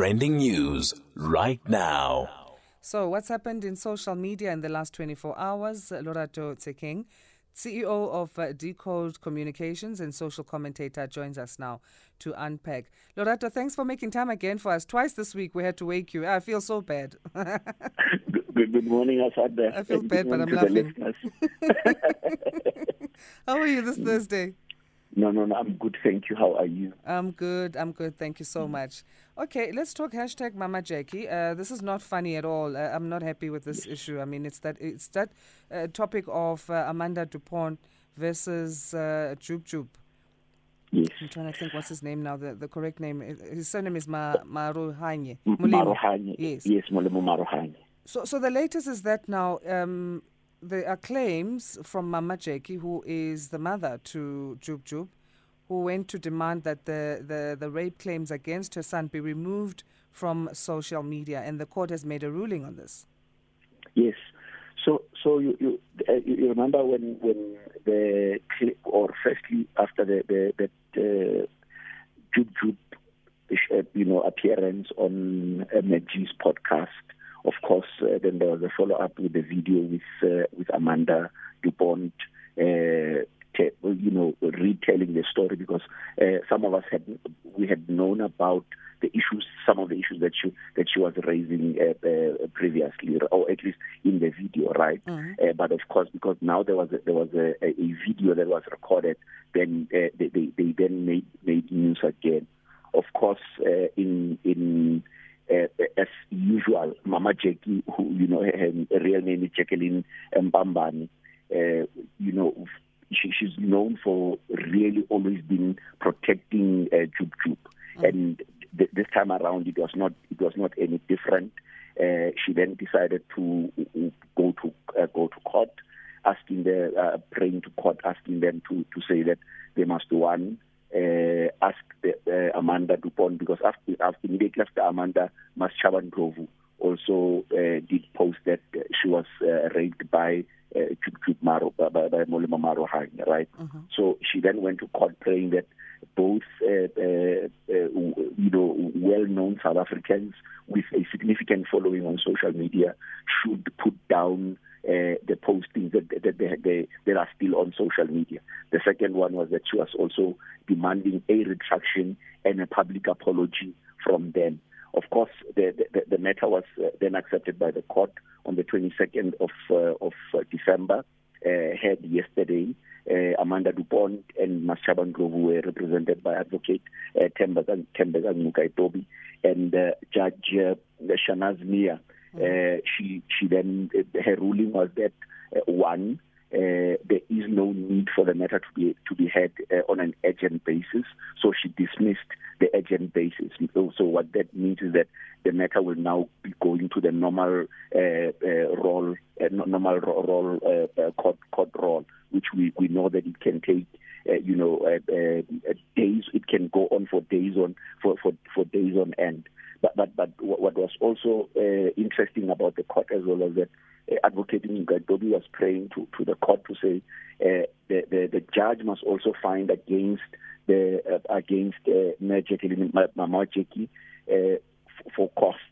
trending news right now. So, what's happened in social media in the last 24 hours? Lorato Tshenkeng, CEO of uh, Decode Communications and social commentator, joins us now to unpack. Lorato, thanks for making time again for us. Twice this week we had to wake you. I feel so bad. good, good morning, Asad. I feel bad, but I'm laughing. How are you this Thursday? No, no, no. I'm good. Thank you. How are you? I'm good. I'm good. Thank you so much. Okay, let's talk hashtag Mama Jackie. Uh, this is not funny at all. Uh, I'm not happy with this issue. I mean, it's that it's that uh, topic of uh, Amanda du Pont versus uh, Jub Jub. Yes. I'm trying to think what's his name now. The the correct name. His surname is Ma Maarohanye. Maarohanye. Yes. Yes, Molemo Maarohanye. So so the latest is that now. Um, there are claims from Mama Jackie, who is the mother to Jub Jub, who went to demand that the, the, the rape claims against her son be removed from social media, and the court has made a ruling on this. Yes. So, so you you, uh, you remember when when the or firstly after the the that uh, Jub Jub, uh, you know, appearance on uh, MacG's podcast, of course, uh, then there was a follow up with the video with uh, with Amanda Dupont. Uh, te- you know, retelling the story because uh, some of us had we had known about the issues, some of the issues that she that she was raising uh, uh, previously, or at least in the video, right? Mm-hmm. Uh, but of course, because now there was a, there was a, a video that was recorded, then uh, they, they they then made made news again. Of course, uh, in in uh, as usual, Mama Jackie, who you know her real name is Jacqueline Mbambani, uh, you know she, she's known for really always been protecting uh, Jub Jub, Mm. and th- this time around it was not it was not any different. Uh, she then decided to go to uh, go to court, asking the uh, praying to court, asking them to to say that they must one uh, ask the, uh, Amanda du Pont because after, after immediately after Amanda Masechaba Ndlovu also uh, did post that uh, she was uh, raped by uh, Maro, by, by Molemo Maarohanye, right? Mm-hmm. So she then went to court praying that both, uh, uh, uh, you know, well-known South Africans with a significant following on social media should put down uh, the postings that, that, that, they, that are still on social media. The second one was that she was also demanding a retraction and a public apology from them. Of course, the, the, the matter was uh, then accepted by the court on the 22nd of, uh, of uh, December, uh, heard yesterday. Uh, Amanda du Pont and Masechaba Ndlovu were represented by Advocate uh, Tembazang Mukaitobi and uh, Judge uh, Shanaaz Mia. Uh, she she then her ruling was that uh, one uh, there is no need for the matter to be to be heard uh, on an urgent basis. So she dismissed the urgent basis. So, what that means is that the matter will now be going to the normal uh, uh, roll, uh, normal roll uh, court court roll, which we, we know that it can take. You know, days. It can go on for days on for for, for days on end. But but but what was also interesting about the court as well was that uh, Advocate Mukaitobi was praying to, to the court to say uh, the, the the judge must also find against the uh, against uh, Jackie uh, for costs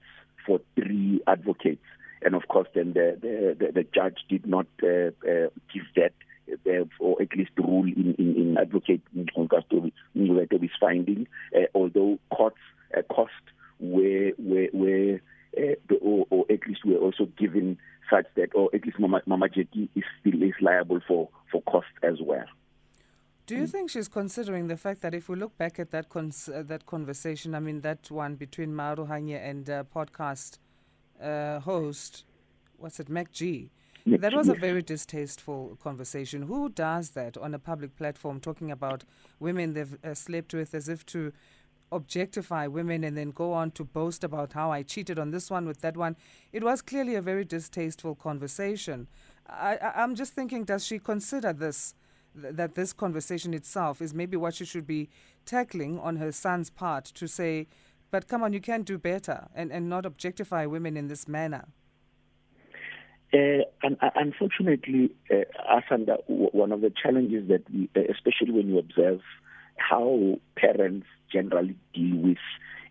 for three advocates, and of course then the the, the, the judge did not uh, uh, give that. Uh, or at least rule in, in, in Advocate Mukaitobi's finding, uh, although courts uh, cost were were, were uh, or, or at least were also given such that, or at least Mama, Mama Jackie is still is liable for for cost as well. Do you think she's considering the fact that if we look back at that cons- uh, that conversation, I mean that one between Maarohanye and uh, podcast uh, host, what's it, MacG? Yes, That was a very distasteful conversation. Who does that on a public platform, talking about women they've uh, slept with as if to objectify women and then go on to boast about how I cheated on this one with that one? It was clearly a very distasteful conversation. I, I'm just thinking, does she consider this? th- That this conversation itself is maybe what she should be tackling on her son's part to say, but come on, you can do better and, and not objectify women in this manner. Uh, and, unfortunately, uh, Asanda, one of the challenges that we, uh, especially when you observe how parents generally deal with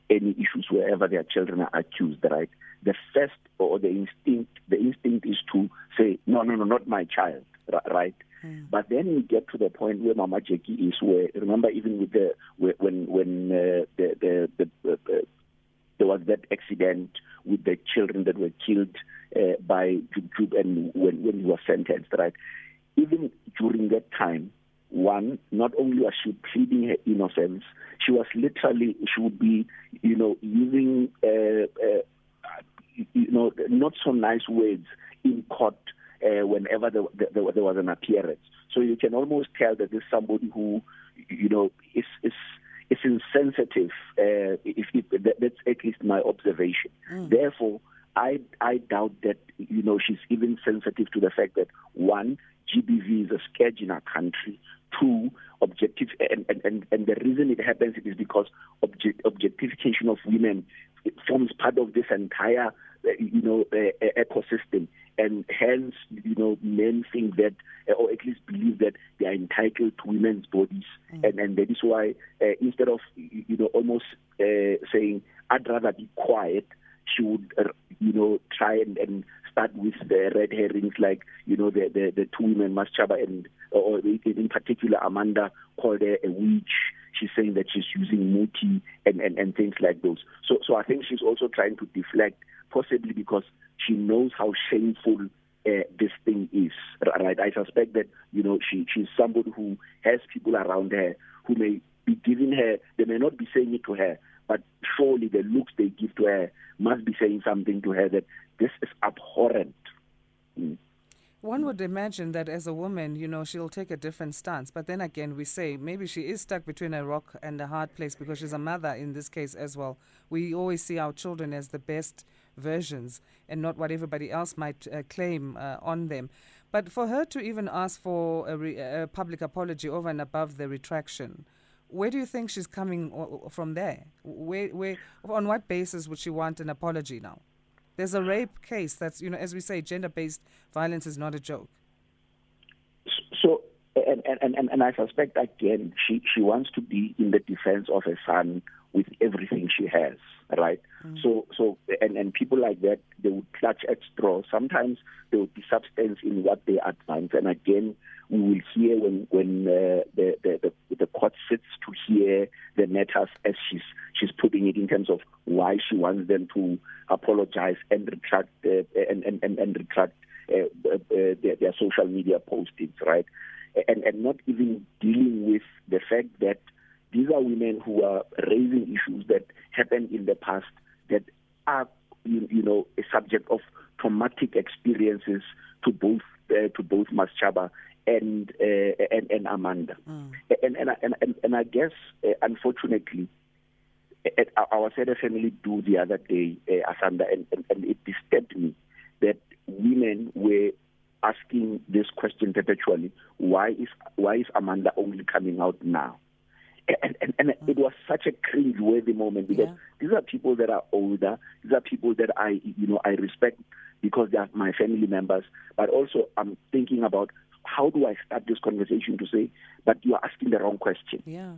any issues wherever their children are accused, right? The first or the instinct, the instinct is to say, no, no, no, not my child, right? Mm. But then we get to the point where Mama Jackie is, where remember even with the when when uh, the the, the uh, uh, there was that accident with the children that were killed uh, by Jub Jub and when when he was sentenced, right? Even during that time, one, not only was she pleading her innocence, she was literally, she would be, you know, using, uh, uh, you know, not so nice words in court uh, whenever there, there, there, was an appearance. So you can almost tell that this is somebody who, you know, is is is insensitive. Uh, if, if that, that's at least my observation. Mm. Therefore, I I doubt that you know she's even sensitive to the fact that one GBV is a scourge in our country. Two, objective, and, and, and the reason it happens is because object, objectification of women forms part of this entire, uh, you know, uh, ecosystem, and hence, you know, men think that, uh, or at least believe that they are entitled to women's bodies, mm. and and that is why uh, instead of, you know, almost uh, saying, "I'd rather be quiet," she would, uh, you know, try and, and start with the red herrings like, you know, the, the, the two women, Masechaba and, or in particular Amanda, called her a witch. She's saying that she's using muti and, and, and things like those. So, so I think she's also trying to deflect, possibly because she knows how shameful uh, this thing is, right? I suspect that you know she she's somebody who has people around her who may be giving her. They may not be saying it to her, but surely the looks they give to her must be saying something to her that this is abhorrent. Mm. One would imagine that as a woman, you know, she'll take a different stance. But then again, we say maybe she is stuck between a rock and a hard place because she's a mother in this case as well. We always see our children as the best versions and not what everybody else might uh, claim uh, on them. But for her to even ask for a, re- a public apology over and above the retraction, where do you think she's coming from there? Where, where, on what basis would she want an apology now? There's a rape case that's, you know, as we say, gender based violence is not a joke. So, and, and, and, and I suspect again, she, she wants to be in the defense of her son with everything she has, right? Mm. So, so, and, and people like that, they would clutch at straw. Sometimes there would be substance in what they advance. And again, we will hear when when uh, the, the, the the court sits to hear the matters as she's she's putting it in terms of why she wants them to apologize and retract uh, and, and, and and retract uh, uh, uh, their, their social media postings, right? And and not even dealing with the fact that these are women who are raising issues that happened in the past that are you, you know a subject of traumatic experiences to both uh, to both Masechaba and uh, and, and Amanda. Mm. And, and, and and and I guess uh, unfortunately, at our Sada family do the other day, uh, Asanda, and, and, and it disturbed me that women were asking this question perpetually: Why is why is Amanda only coming out now? And, and, and mm. it was such a cringe-worthy moment because yeah. these are people that are older. These are people that I, you know, I respect because they are my family members. But also, I'm thinking about how do I start this conversation to say, but you are asking the wrong question. Yeah.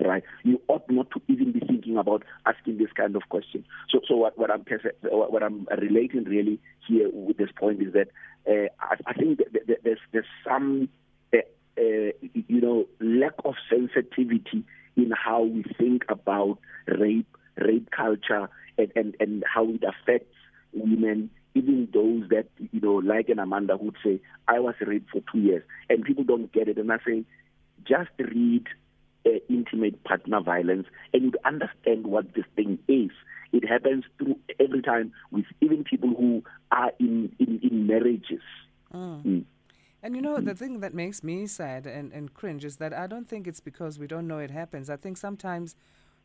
Right. You ought not to even be thinking about asking this kind of question. So, so what, what I'm what I'm relating really here with this point is that uh, I, I, think that there's there's some uh, uh, you know lack of sensitivity in how we think about rape, rape culture, and, and, and how it affects women even those that, you know, like an Amanda would say, I was raped for two years, and people don't get it. And I say, just read uh, intimate partner violence, and you'd understand what this thing is. It happens through every time with even people who are in, in, in marriages. Mm. Mm. And you know, the thing that makes me sad and, and cringe is that I don't think it's because we don't know it happens. I think sometimes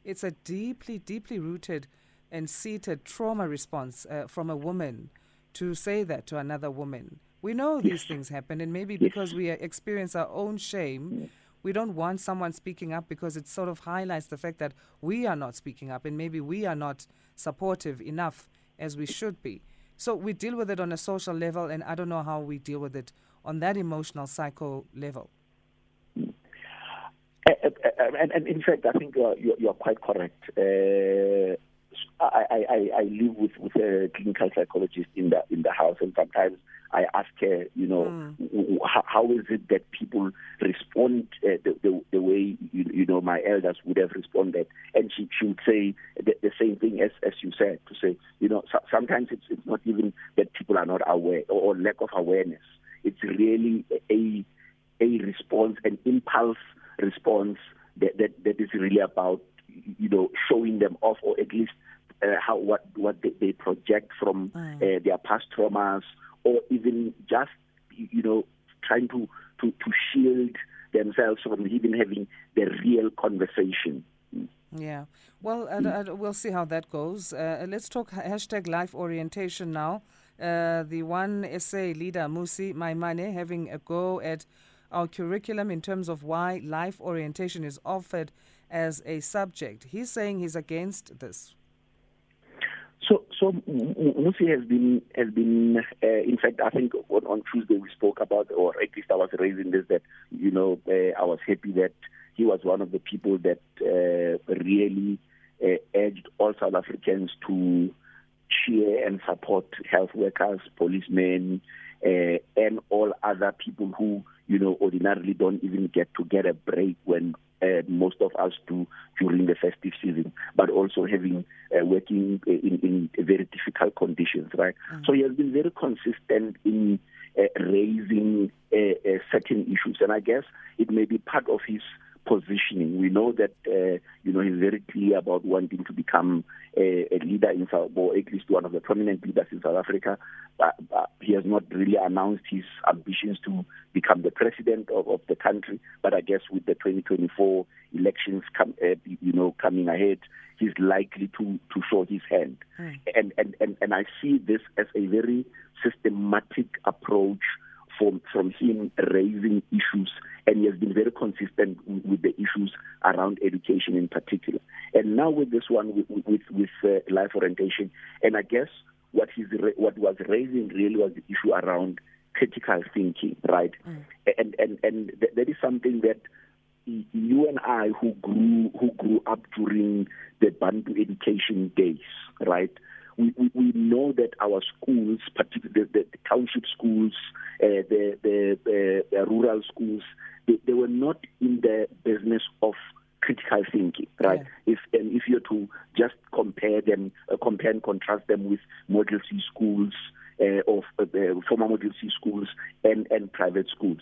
it's a deeply, deeply rooted and seated trauma response uh, from a woman to say that to another woman. We know these things happen, and maybe because we experience our own shame, we don't want someone speaking up because it sort of highlights the fact that we are not speaking up and maybe we are not supportive enough as we should be. So we deal with it on a social level, and I don't know how we deal with it on that emotional psycho level. And, and in fact, I think uh, you're, you're, quite correct. Uh, I, I, I live with, with a clinical psychologist in the in the house, and sometimes I ask her, you know, mm. how, how is it that people respond uh, the, the, the way you, you know my elders would have responded, and she she would say the, the same thing as as you said to say, you know, so, sometimes it's it's not even that people are not aware or, or lack of awareness. It's really a a response, an impulse response that, that, that is really about you know showing them off or at least how what what they, they project from mm. uh, their past traumas or even just you know trying to to to shield themselves from even having the real conversation. Yeah. Well, uh, we'll see how that goes. Uh, let's talk hashtag life orientation now. Uh, the one SA leader, Mmusi Maimane, having a go at our curriculum in terms of why life orientation is offered as a subject. He's saying he's against this. So, so Mmusi has been has been. Uh, in fact, I think on, on, Tuesday we spoke about, or at least I was raising this that you know uh, I was happy that he was one of the people that uh, really uh, urged all South Africans to cheer and support health workers, policemen, uh, and all other people who you know ordinarily don't even get to get a break when uh, most of us do during the festive season, but also having uh, working in, in very difficult conditions, right? Mm. So he has been very consistent in uh, raising uh, uh, certain issues, and I guess it may be part of his positioning. We know that uh, you know he's very clear about wanting to become a, a leader in South, or at least one of the prominent leaders in South Africa. But, but he has not really announced his ambitions to become the president of, of the country. But I guess with the 2024 elections, come, uh, you know, coming ahead, he's likely to to show his hand. Mm. And, and and and I see this as a very systematic approach from from him raising issues, and he has been very consistent with the issues around education in particular. And now with this one, with with, with uh, life orientation, and I guess what he's what was raising really was the issue around critical thinking, right? Mm. And and and th- that is something that you and I, who grew who grew up during the Bantu education days, right? We, we, we know that our schools, particularly the, the township schools, uh, the, the, the, the rural schools, they, they were not in the business of critical thinking, right? Yeah. If and if you're to just compare them, uh, compare and contrast them with Model C schools, uh, of uh, former Model C schools and and private schools,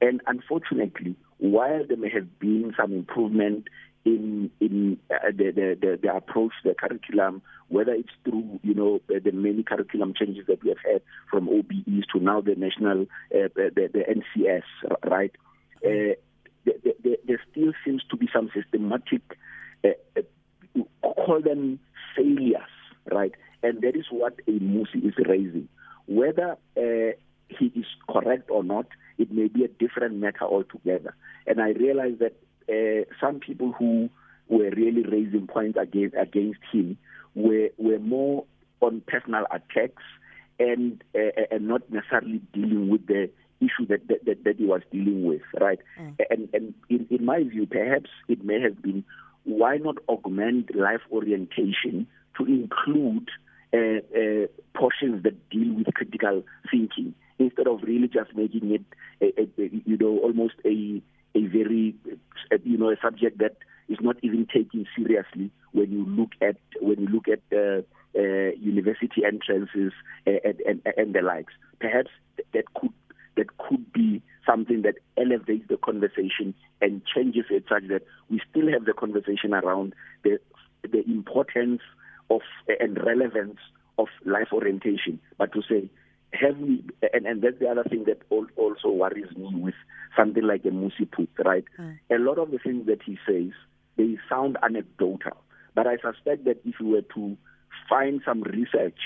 and unfortunately, while there may have been some improvement in in uh, the, the, the approach, the curriculum, whether it's through you know the many curriculum changes that we have had from OBEs to now the national uh, the, the NCS, right? Uh, there, there, there, still seems to be some systematic uh, uh, call them failures, right? And that is what a Mmusi is raising. Whether uh, he is correct or not, it may be a different matter altogether. And I realize that uh, some people who were really raising points against against him were were more on personal attacks and uh, and not necessarily dealing with the issue that that, that, he was dealing with, right? Mm. And and in, in my view, perhaps it may have been why not augment life orientation to include uh, uh, portions that deal with critical thinking instead of really just making it, a, a, a, you know, almost a a very, you know, a subject that is not even taken seriously when you look at when you look at uh, uh, university entrances and, and, and the likes. Perhaps that could that could be something that elevates the conversation and changes it such that we still have the conversation around the the importance of and relevance of life orientation, but to say have we, and, and that's the other thing that also worries me with something like a Mmusi Put, right? Mm. A lot of the things that he says, they sound anecdotal. But I suspect that if you were to find some research,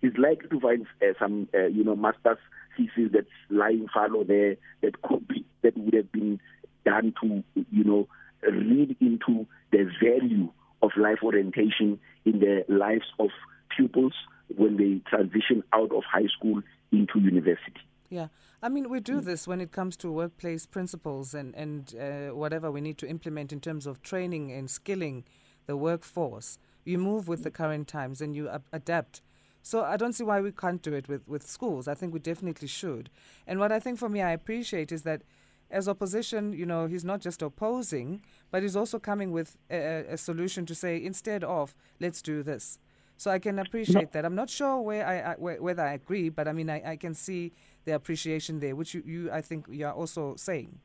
he's likely to find uh, some, uh, you know, master's thesis that's lying fallow there that could be, that would have been done to, you know, read into the value of life orientation in the lives of pupils when they transition out of high school into university. Yeah, I mean, we do this when it comes to workplace principles and and uh, whatever we need to implement in terms of training and skilling the workforce. You move with the current times and you adapt. So I don't see why we can't do it with, with schools. I think we definitely should. And what I think for me I appreciate is that as opposition, you know, he's not just opposing, but he's also coming with a, a solution to say instead of let's do this. So I can appreciate no. that. I'm not sure where I, I whether I agree, but I mean I, I can see the appreciation there, which you, you I think you are also saying.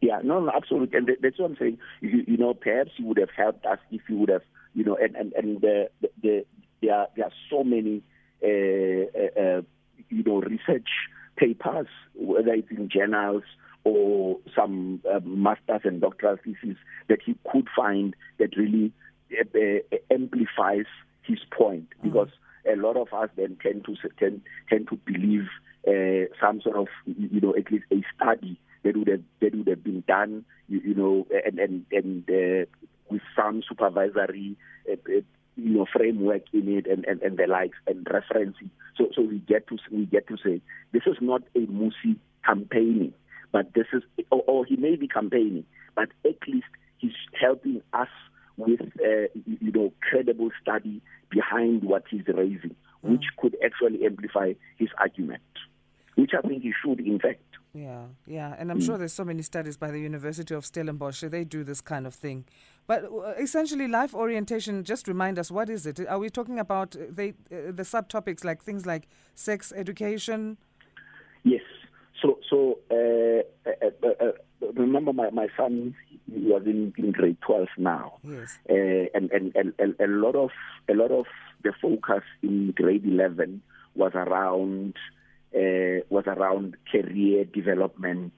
Yeah, no, no, absolutely, and that's what I'm saying. You, you know, perhaps you would have helped us if you would have, you know, and and and the, the, the there are there are so many, uh, uh, uh, you know, research papers, whether it's in journals or some uh, masters and doctoral theses that he could find that really uh, uh, amplifies his point, mm. because a lot of us then tend to tend tend to believe some sort of, you know, at least a study that would have that would have been done, you, you know, and and and uh, with some supervisory, uh, uh, you know, framework in it and, and, and the likes and referencing. So so we get to we get to say this is not a Mmusi campaigning, but this is or, or he may be campaigning, but at least he's helping us with uh, you know credible study behind what he's raising, mm. which could actually amplify his argument, which I think he should in fact. Yeah, yeah, and I'm mm. sure there's so many studies by the University of Stellenbosch. They do this kind of thing, but uh, essentially, life orientation. Just remind us, what is it? Are we talking about uh, they, uh, the subtopics like things like sex education? Yes. So, so uh, uh, uh, remember, my, my son was in, in grade 12 now, yes, and, and and and a lot of a lot of the focus in grade 11 was around uh, was around career development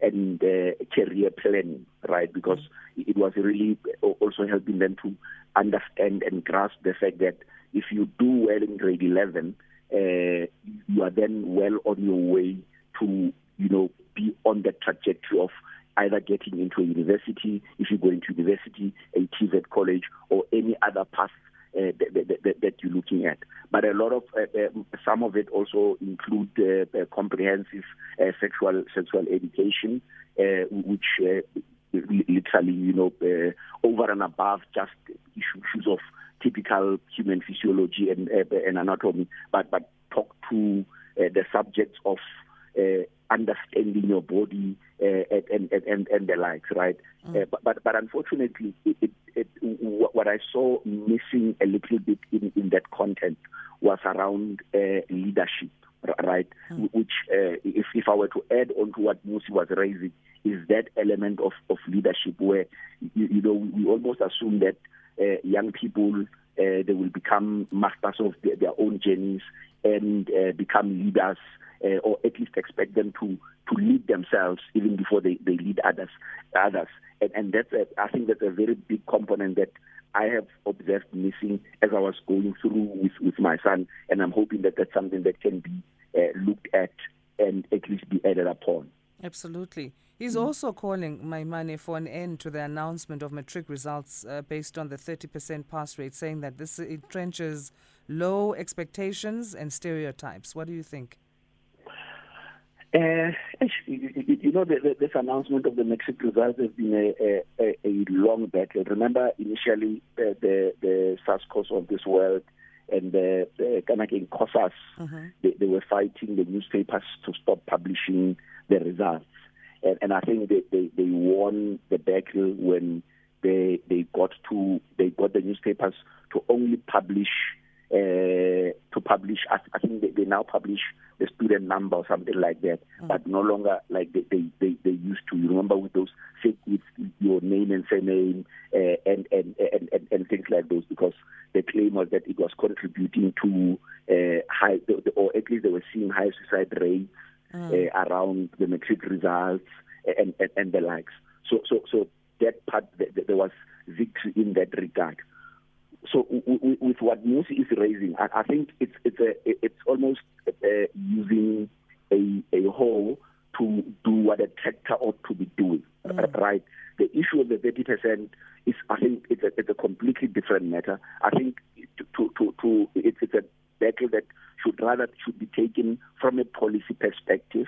and uh, career planning, right? Because it was really also helping them to understand and grasp the fact that if you do well in grade 11, uh, you are then well on your way to, you know, be on the trajectory of either getting into a university, if you go into university, a TVET college, or any other path uh, that, that, that, you're looking at. But a lot of uh, uh, some of it also include uh, uh, comprehensive uh, sexual sexual education, which literally, you know, over and above just issues of typical human physiology and, and anatomy, but but talk to the subjects of understanding your body uh, and, and, and, and the likes, right? Mm. Uh, but, but, but unfortunately, it, it, it, what I saw missing a little bit in, in that content was around uh, leadership, right? Mm. Which, uh, if, if I were to add on to what Mmusi was raising, is that element of, of leadership where, you, you know, we almost assume that uh, young people uh, they will become masters of their, their own journeys and uh, become leaders uh, or at least expect them to to lead themselves even before they, they lead others others and, and that's a, I think that's a very big component that I have observed missing as I was going through with, with my son and I'm hoping that that's something that can be uh, looked at and at least be added upon. Absolutely. He's mm. also calling Maimane for an end to the announcement of matric results uh, based on the 30% pass rate, saying that this entrenches low expectations and stereotypes. What do you think? Uh, you know, the, the, this announcement of the matric results has been a, a, a long battle. Remember, initially, uh, the, the SASCOs of this world and the, the Kanake COSAS, mm-hmm. they, they, were fighting the newspapers to stop publishing the results. And, and I think they, they, they won the battle when they, they got to they got the newspapers to only publish to publish. I, I think they, they, now publish the student number or something like that, mm. but no longer like they, they, they, they, used to. You remember with those fake with your name and surname uh, and, and, and, and, and things like those, because the claim was that it was contributing to uh, high, or at least they were seeing high suicide rates mm. uh, around the matric results and, and, and the likes. So, so, so that part, there was victory in that regard so with what Mmusi is raising, I, think it's it's a it's almost uh, using a a hole to do what a tractor ought to be doing, mm. right? The issue of the thirty percent is, I think, it's a it's a completely different matter. I think to to to, to it's, it's a battle that should rather should be taken from a policy perspective.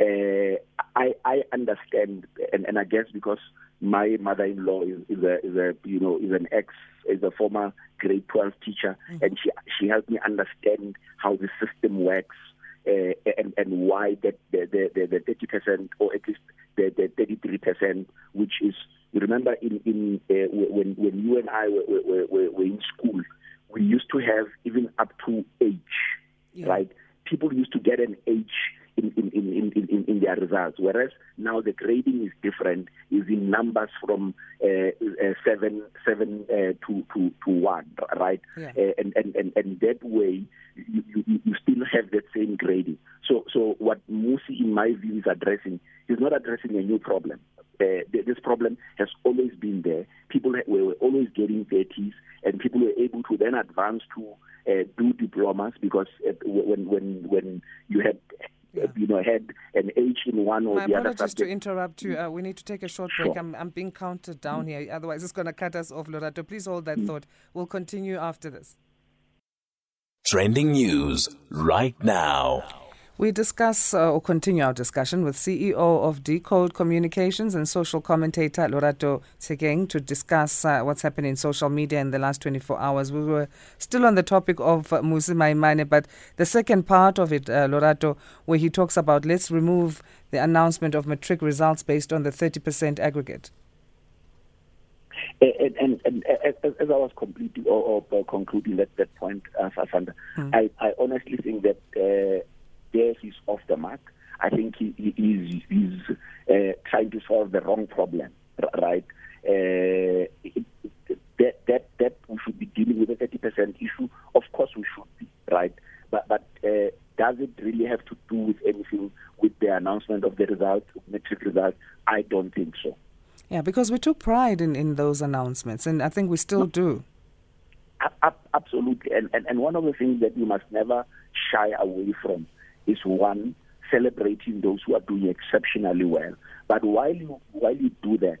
Uh, I I understand, and and I guess because my mother-in-law is, is a is a you know is an ex is a former grade 12 teacher mm-hmm. and she she helped me understand how the system works uh, and and why that the the the 30 percent or at least the the 33 percent which is you remember in in uh, when when you and I were, were, were, were in school we used to have even up to age yeah. right people used to get an age in, in, in, in, in, their results. Whereas now the grading is different, is in numbers from uh, uh, seven, seven uh, to, to, to one, right? Yeah. Uh, and, and, and, and that way, you, you, you still have that same grading. So, so what Mmusi, in my view, is addressing is not addressing a new problem. Uh, this problem has always been there. People were always getting 30s, and people were able to then advance to uh, do diplomas because uh, when when when you had yeah. you know, had an H in one or My the other apologies to interrupt you. Uh, we need to take a short break. Sure. I'm, I'm being counted down mm. here. Otherwise, it's going to cut us off, Lorato. Please hold that mm. thought. We'll continue after this. Trending news right now. We discuss uh, or continue our discussion with CEO of Decode Communications and social commentator Lorato Tshenkeng to discuss uh, what's happening in social media in the last 24 hours. We were still on the topic of uh, Mmusi Maimane, but the second part of it, uh, Lorato, where he talks about let's remove the announcement of matric results based on the 30% aggregate. And, and, and, as, as, I was completing or, or concluding that, that point, uh, Sasanda, hmm. I, I honestly think that uh, there he's off the mark. I think he, he is he's uh, trying to solve the wrong problem, right? Uh, that that that we should be dealing with a thirty percent issue. Of course, we should be right, but but uh, does it really have to do with anything with the announcement of the result, matric result? I don't think so. Yeah, because we took pride in, in those announcements, and I think we still no. do. Absolutely, and, and and one of the things that you must never shy away from is one celebrating those who are doing exceptionally well. But while you while you do that,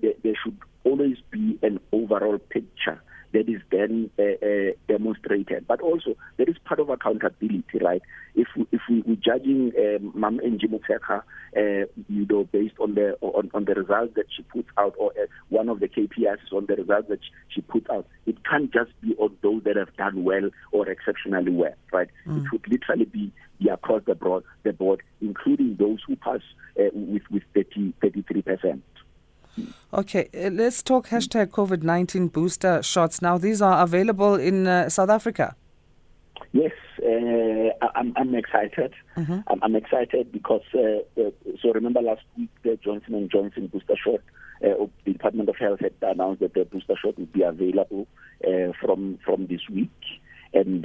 there, there should always be an overall picture that is then uh, uh, demonstrated. But also, there is part of accountability, right? If we, if we, we're judging um, Mam uh, you know, based on the on, on the results that she puts out, or uh, one of the KPIs on the results that she puts out, it can't just be on those that have done well or exceptionally well, right? Mm. It would literally be, be across the broad the board, including those who pass uh, with with 30, 33 percent. Okay, uh, let's talk hashtag COVID 19 booster shots. Now, these are available in uh, South Africa. Yes, uh, I'm, I'm, excited. Mm-hmm. I'm, I'm, excited because, uh, uh, so remember last week, the Johnson and Johnson booster shot, uh, the Department of Health had announced that the booster shot would be available from from this week and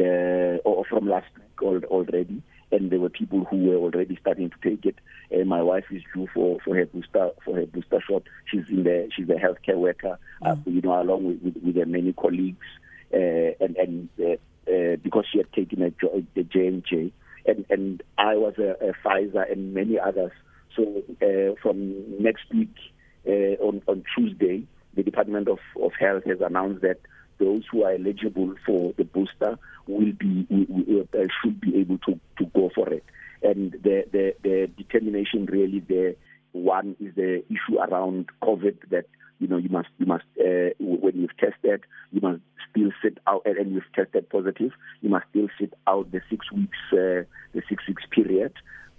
or from last week already and there were people who were already starting to take it. Uh, my wife is due for, for her booster for her booster shot. She's in the she's a healthcare worker, uh, mm. you know, along with with, with many colleagues, uh, and and uh, uh, because she had taken a, the J and J, and and I was a, a Pfizer and many others. So uh, from next week uh, on on Tuesday, the Department of, of Health has announced that those who are eligible for the booster will be uh, should be able to, to go for it. And the, the, the determination really the one is the issue around COVID that you know you must you must uh, when you've tested you must still sit out and you've tested positive you must still sit out the six weeks uh, the six weeks period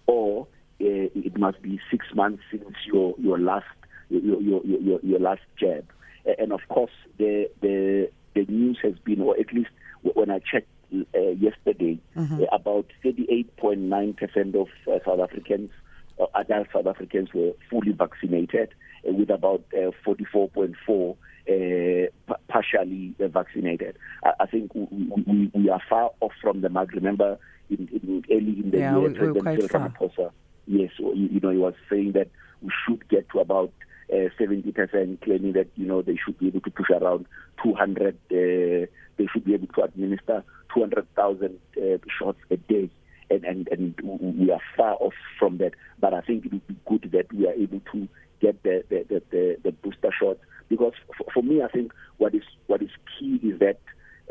or uh, it must be six months since your your last your your your, your last jab and of course the the the news has been or at least when I checked uh, yesterday, mm-hmm. uh, about 38.9% of uh, South Africans, uh, adult South Africans, were fully vaccinated, uh, with about 44.4 uh, partially vaccinated. I, I think we, we, we, are far off from the mark. Remember, in, in early in the yeah, year, President Ramaphosa, yes, you, you know, he was saying that we should get to about uh, 70% claiming that you know they should be able to push around 200. Uh, they should be able to administer 200,000 uh, shots a day. And, and and we are far off from that. But I think it would be good that we are able to get the the, the, the, the booster shots because for, for, me, I think what is what is key is that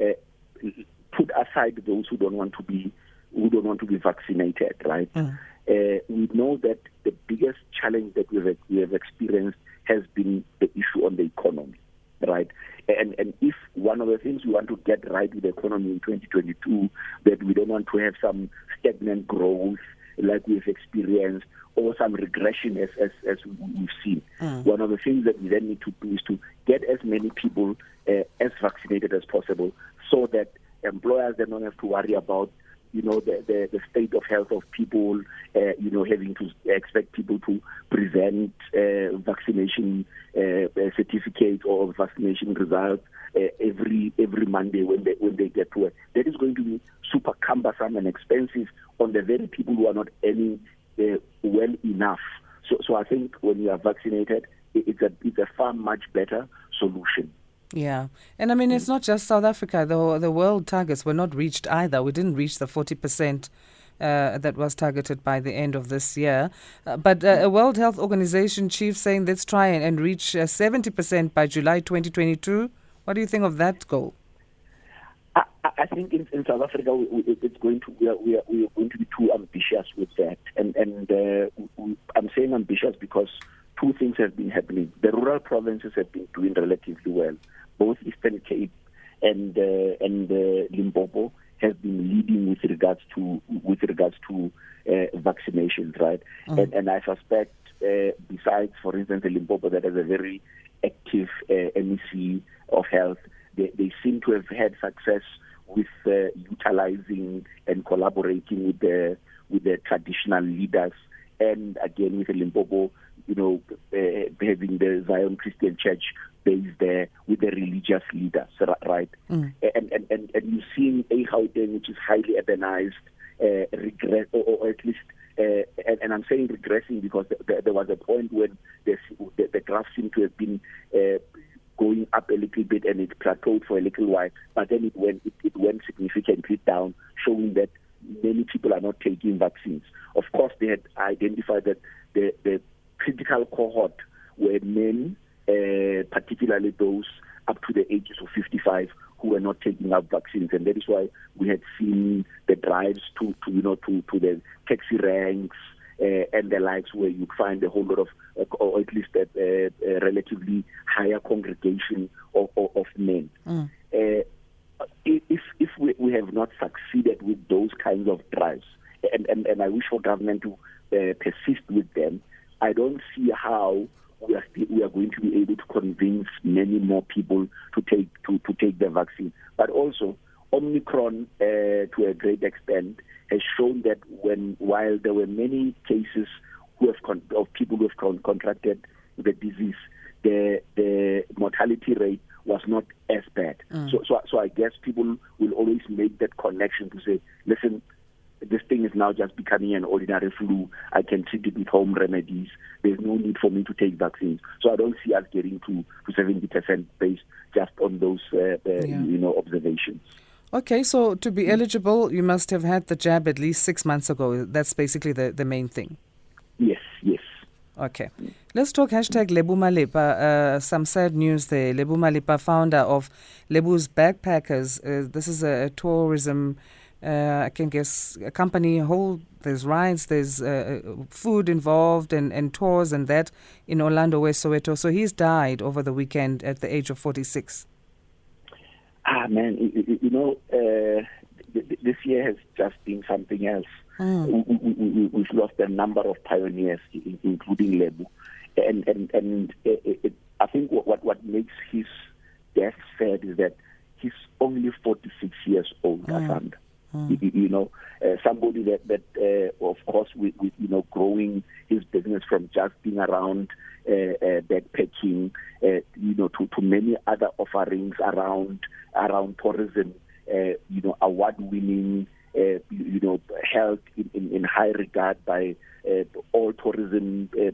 uh, put aside those who don't want to be who don't want to be vaccinated, right? Mm. Uh, we know that the biggest challenge that we have, we have experienced has been the issue on the economy, right? And and if one of the things we want to get right with the economy in 2022, that we don't want to have some stagnant growth like we've experienced or some regression as as, as we've seen. Mm. One of the things that we then need to do is to get as many people uh, as vaccinated as possible, so that employers then don't have to worry about you know the, the, the state of health of people, uh, you know having to expect people to present uh, vaccination uh, certificate or vaccination results uh, every every Monday when they when they get to work. That is going to be super cumbersome and expensive on the very people who are not earning uh, well enough. So so I think when you are vaccinated, it's a it's a far much better solution. Yeah, and I mean it's not just South Africa. The the world targets were not reached either. We didn't reach the forty percent. Uh, that was targeted by the end of this year. Uh, but uh, a World Health Organization chief saying let's try and, and reach 70% uh, by July 2022. What do you think of that goal? I, I think in, in, South Africa we, we, it's going to we are, we, are, we are going to be too ambitious with that, and and uh, I'm saying ambitious because two things have been happening. The rural provinces have been doing relatively well. Both Eastern Cape and uh, and uh, Limpopo have been leading with regards to with regards to uh, vaccinations, right? Mm. And, and I suspect, uh, besides, for instance, the Limpopo that has a very active uh, MEC of health, they, they seem to have had success with uh, utilizing and collaborating with the with the traditional leaders, and again with the Limpopo you know, uh, having the Zion Christian Church based there with the religious leaders, right? Mm. And, and, and, and you're seeing a Gauteng, which is highly urbanized, uh, regress, or, or at least, uh, and, and, I'm saying regressing because the, the, there was a point when the, the, the graph seemed to have been uh, going up a little bit and it plateaued for a little while, but then it went, it, it went significantly down, showing that many people are not taking vaccines. Of course, they had identified that the, the critical cohort were men, uh, particularly those up to the ages of 55 who were not taking up vaccines, and that is why we had seen the drives to, to you know, to, to the taxi ranks uh, and the likes, where you'd find a whole lot of, uh, or at least a, a, a relatively higher congregation of, of, of men. Mm. Uh, if if we, we have not succeeded with those kinds of drives, and, and, and I wish for government to uh, persist with them, I don't see how we are, we are going to be able to convince many more people to take to, to take the vaccine. But also, Omicron, uh, to a great extent, has shown that when while there were many cases who have con- of people who have con- contracted the disease, the the mortality rate was not as bad. Mm. So, so so I guess people will always make that connection to say, listen, this thing is now just becoming an ordinary flu. I can treat it with home remedies. There's no need for me to take vaccines. So I don't see us getting to, to 70% based just on those uh, uh, yeah. you know observations. Okay, so to be eligible, you must have had the jab at least six months ago. That's basically the, the main thing. Yes, yes. Okay. Let's talk hashtag Lebo Malepa. Uh, some sad news there. Lebo Malepa, founder of Lebo's Backpackers. Uh, this is a, a tourism I can guess a company whole there's rides, there's uh, uh, food involved and, and tours and that in Orlando, West Soweto. So he's died over the weekend at the age of 46. Ah, man, you, you know, uh, this year has just been something else. Mm. We, have lost a number of pioneers, including Lebo. And, and, and I think what, what makes his death sad is that he's only 46 years old, mm. Asanda. Mm. You, you, know, uh, somebody that, that uh, of course, with, with, you know, growing his business from just being around uh, uh backpacking, uh, you know, to, to many other offerings around around tourism, uh, you know, award-winning, you, you, know, held in, in, in, high regard by all tourism uh,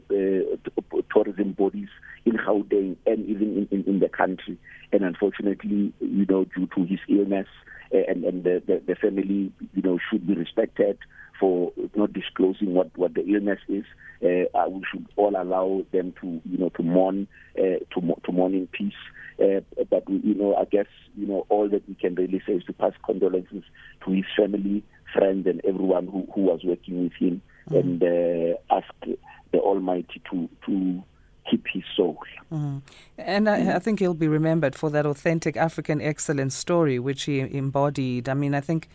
tourism bodies in Gauteng and even in, in, in the country. And unfortunately, you know, due to his illness, and, and the, the, the family, you know, should be respected for not disclosing what, what the illness is. Uh, we should all allow them to, you know, to mourn, uh, to, to mourn in peace. Uh, but we, you know, I guess you know all that we can really say is to pass condolences to his family, friends, and everyone who, who was working with him, mm. and uh, ask the Almighty to to keep his soul. Mm. And I, I, think he'll be remembered for that authentic African excellence story which he embodied. I mean, I think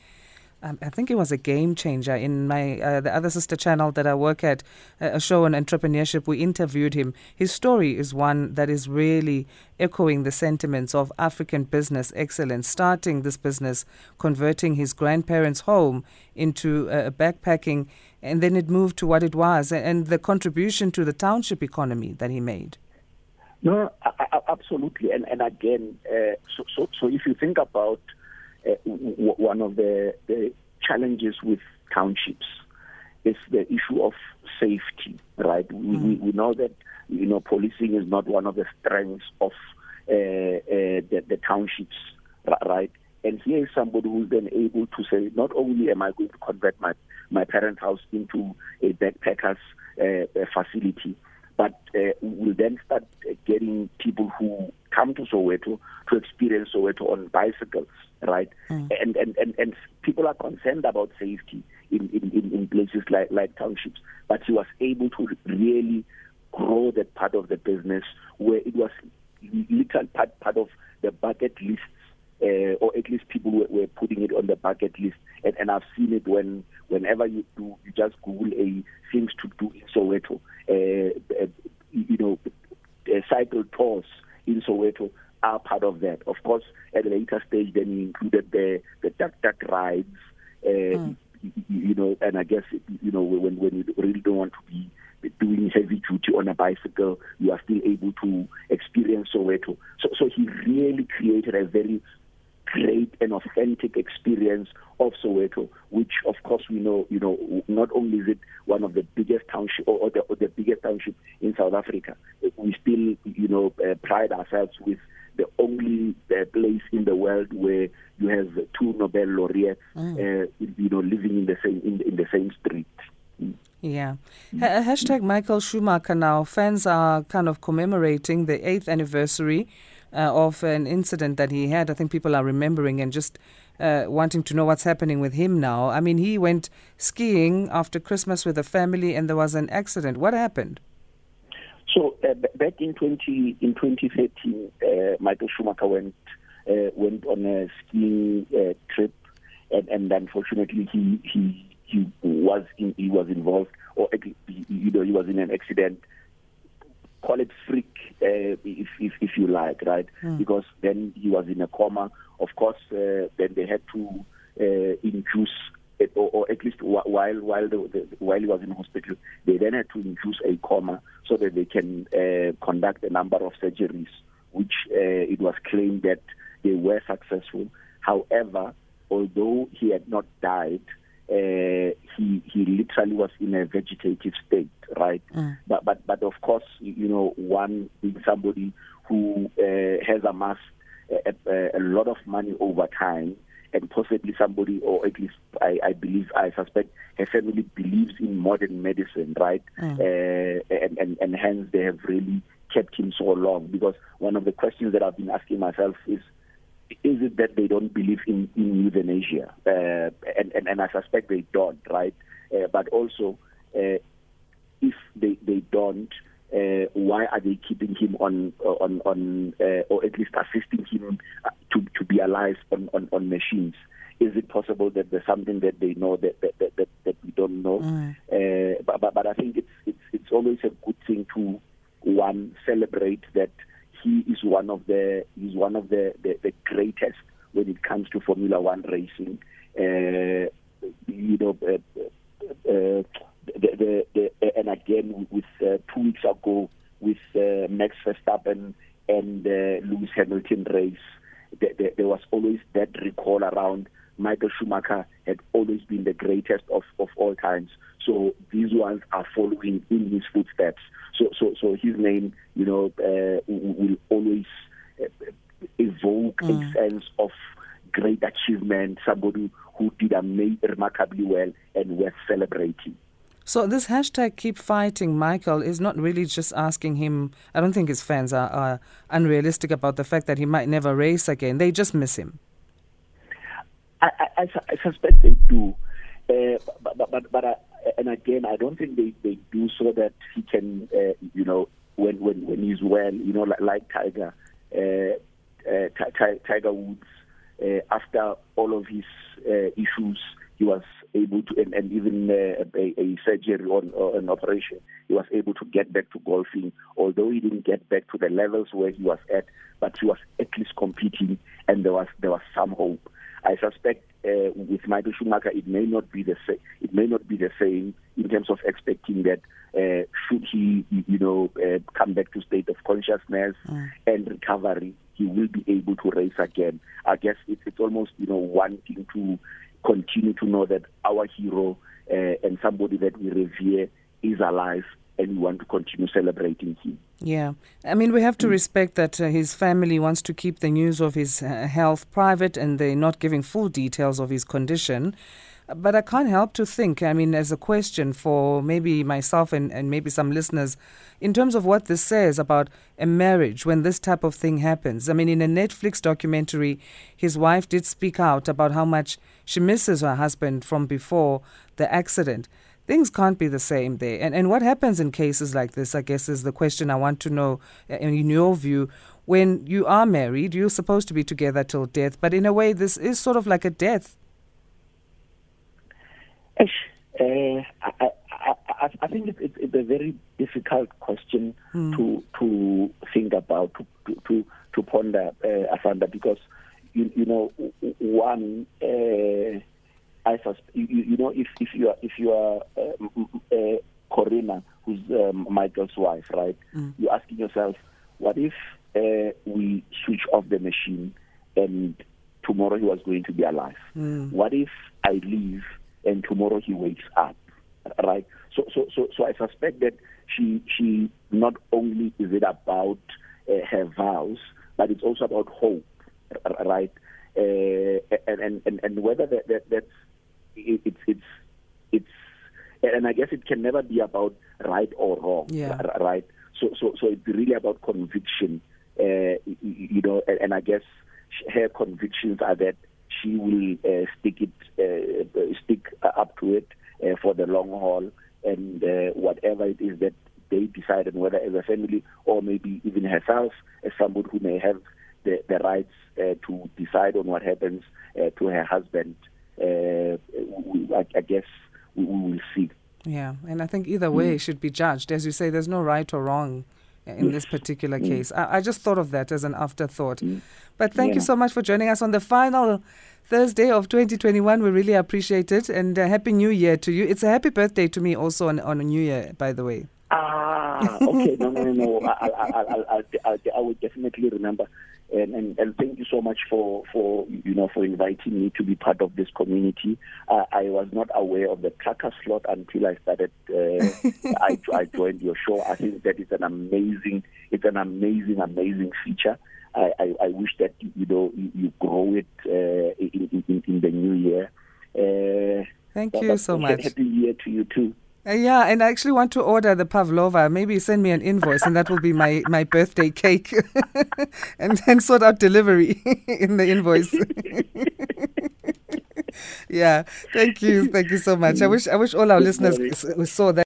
um, I think it was a game changer in my uh, the other sister channel that I work at, uh, a show on entrepreneurship. We interviewed him. His story is one that is really echoing the sentiments of African business excellence. Starting this business, converting his grandparents' home into a backpacking, and then it moved to what it was, and the contribution to the township economy that he made. No, absolutely, and and again, uh, so, so so if you think about uh, w- one of the, the challenges with townships is the issue of safety, right? Mm. We, we know that you know policing is not one of the strengths of uh, uh, the, the townships, right? And here is somebody who's then able to say, not only am I going to convert my my parent house into a backpackers uh, facility, but uh, we'll then start getting people who come to Soweto to experience Soweto on bicycles, right? Mm. And, and, and, and people are concerned about safety in, in, in places like, like townships. But he was able to really grow that part of the business where it was literal part, part of the bucket lists, uh, or at least people were, were, putting it on the bucket list. And, and I've seen it when whenever you do, you just Google a things to do in Soweto. Uh, uh, you know, uh, cycle tours in Soweto are part of that. Of course, at a later stage, then we included the the tuk tuk rides. Uh, mm. You know, and I guess you know when when you really don't want to be doing heavy duty on a bicycle, you are still able to experience Soweto. So, so he really created a very great and authentic experience of Soweto, which of course we know, you know, not only is it one of the biggest township or, the, or the biggest township in South Africa, we still, you know, uh, pride ourselves with the only uh, place in the world where you have two Nobel laureates, mm. uh, you know, living in the same in, in the same street. Mm. Yeah. Mm. hashtag Michael Schumacher now. Fans are kind of commemorating the eighth anniversary uh, of an incident that he had. I think people are remembering and just uh, wanting to know what's happening with him now. I mean, he went skiing after Christmas with a family and there was an accident. What happened? So uh, back in 20 in 2013, uh, Michael Schumacher went uh, went on a skiing uh, trip, and, and unfortunately he he he was in, he was involved, or you know he was in an accident call it freak uh, if, if if you like, right? Mm. Because then he was in a coma. Of course, uh, then they had to uh, induce. It, or, or, at least while while the, the, while he was in hospital, they then had to induce a coma so that they can uh, conduct a number of surgeries, which uh, it was claimed that they were successful. However, although he had not died, uh, he he literally was in a vegetative state, right? Mm. But but but of course, you know, one being somebody who uh, has amassed a, a, a lot of money over time, and possibly somebody, or at least I, I believe, I suspect, her family believes in modern medicine, right? Mm. Uh, and, and and hence they have really kept him so long. Because one of the questions that I've been asking myself is is it that they don't believe in, in euthanasia? Uh, and, and, and I suspect they don't, right? Uh, but also, uh, if they, they don't, uh, why are they keeping him on on on uh, or at least assisting him uh, to to be alive on, on, on machines? Is it possible that there's something that they know that that, that, that, that we don't know? Mm. Uh, but, but but I think it's it's it's always a good thing to one celebrate that he is one of the he's one of the, the, the greatest when it comes to Formula One racing. Uh, you know, uh, uh, the, the, the, and again with uh, two weeks ago with uh, Max Verstappen and uh, Lewis Hamilton race, there, there was always that recall around Michael Schumacher had always been the greatest of, of all times. So these ones are following in his footsteps. So so so his name, you know, uh, will always uh, evoke mm. a sense of great achievement. Somebody who did amazing, remarkably well and worth celebrating. So this hashtag keep fighting Michael is not really just asking him I don't think his fans are, are unrealistic about the fact that he might never race again. They just miss him. I, I, I suspect they do. Uh, but but but, but I, and again, I don't think they, they do so that he can, uh, you know, when when when he's well, you know, like, like Tiger, uh, uh, Tiger Woods, uh, after all of his uh, issues, he was able to, and, and even uh, a, a, surgery or, or, an operation, he was able to get back to golfing. Although he didn't get back to the levels where he was at, but he was at least competing, and there was there was some hope. I suspect uh, with Michael Schumacher, it may not be the same. It may not be the same in terms of expecting that uh, should he, you know, uh, come back to state of consciousness mm. and recovery, he will be able to race again. I guess it's, it's almost, you know, wanting to continue to know that our hero uh, and somebody that we revere is alive and we want to continue celebrating him. Yeah. I mean, we have to respect that uh, his family wants to keep the news of his uh, health private and they're not giving full details of his condition. But I can't help to think, I mean, as a question for maybe myself and, and maybe some listeners, in terms of what this says about a marriage when this type of thing happens. I mean, in a Netflix documentary, his wife did speak out about how much she misses her husband from before the accident things can't be the same there. And and what happens in cases like this, I guess, is the question I want to know. Uh, in your view, when you are married, you're supposed to be together till death, but in a way, this is sort of like a death. Uh, I, I, I, I think it's, it's, a very difficult question mm. to to think about, to to, to ponder, uh, Afanda, because you, you know, one. Uh, I suspect, you, you know, if, if you are, if you are uh, uh, Corinna, who's um, Michael's wife, right? Mm. You're asking yourself, what if uh, we switch off the machine and tomorrow he was going to be alive? Mm. What if I leave and tomorrow he wakes up, right? So, so, so, so I suspect that she, she not only is it about uh, her vows, but it's also about hope, right? Uh, and, and, and whether that, that, that's it, it's it's it's and I guess it can never be about right or wrong, yeah. right? So so so it's really about conviction, uh, you know, and, and I guess her convictions are that she will uh, stick it uh, stick up to it uh, for the long haul, and uh, whatever it is that they decide, and whether as a family or maybe even herself as somebody who may have the, the rights uh, to decide on what happens uh, to her husband uh, I, I, guess we, we, will see. Yeah, and I think either way mm. should be judged. As you say, there's no right or wrong in this particular mm. case. I, I, just thought of that as an afterthought. Mm. But thank yeah. you so much for joining us on the final Thursday of 2021. We really appreciate it. And uh, Happy New Year to you. It's a happy birthday to me also on, on a New Year, by the way. Ah, okay. no, no, no, no. I, I, I, I, I, will definitely remember. And, and, and thank you so much for, for you know for inviting me to be part of this community. Uh, I was not aware of the tracker slot until I started. Uh, I, I joined your show. I think that is an amazing, it's an amazing, amazing feature. I, I, I wish that you know you, you grow it uh, in, in, in, the new year. Uh, thank you so much. Happy year to you too. Uh, yeah, and I actually want to order the pavlova. Maybe send me an invoice, and that will be my, my birthday cake, and then sort out delivery in the invoice. yeah, thank you, thank you so much. I wish I wish all our listeners saw that.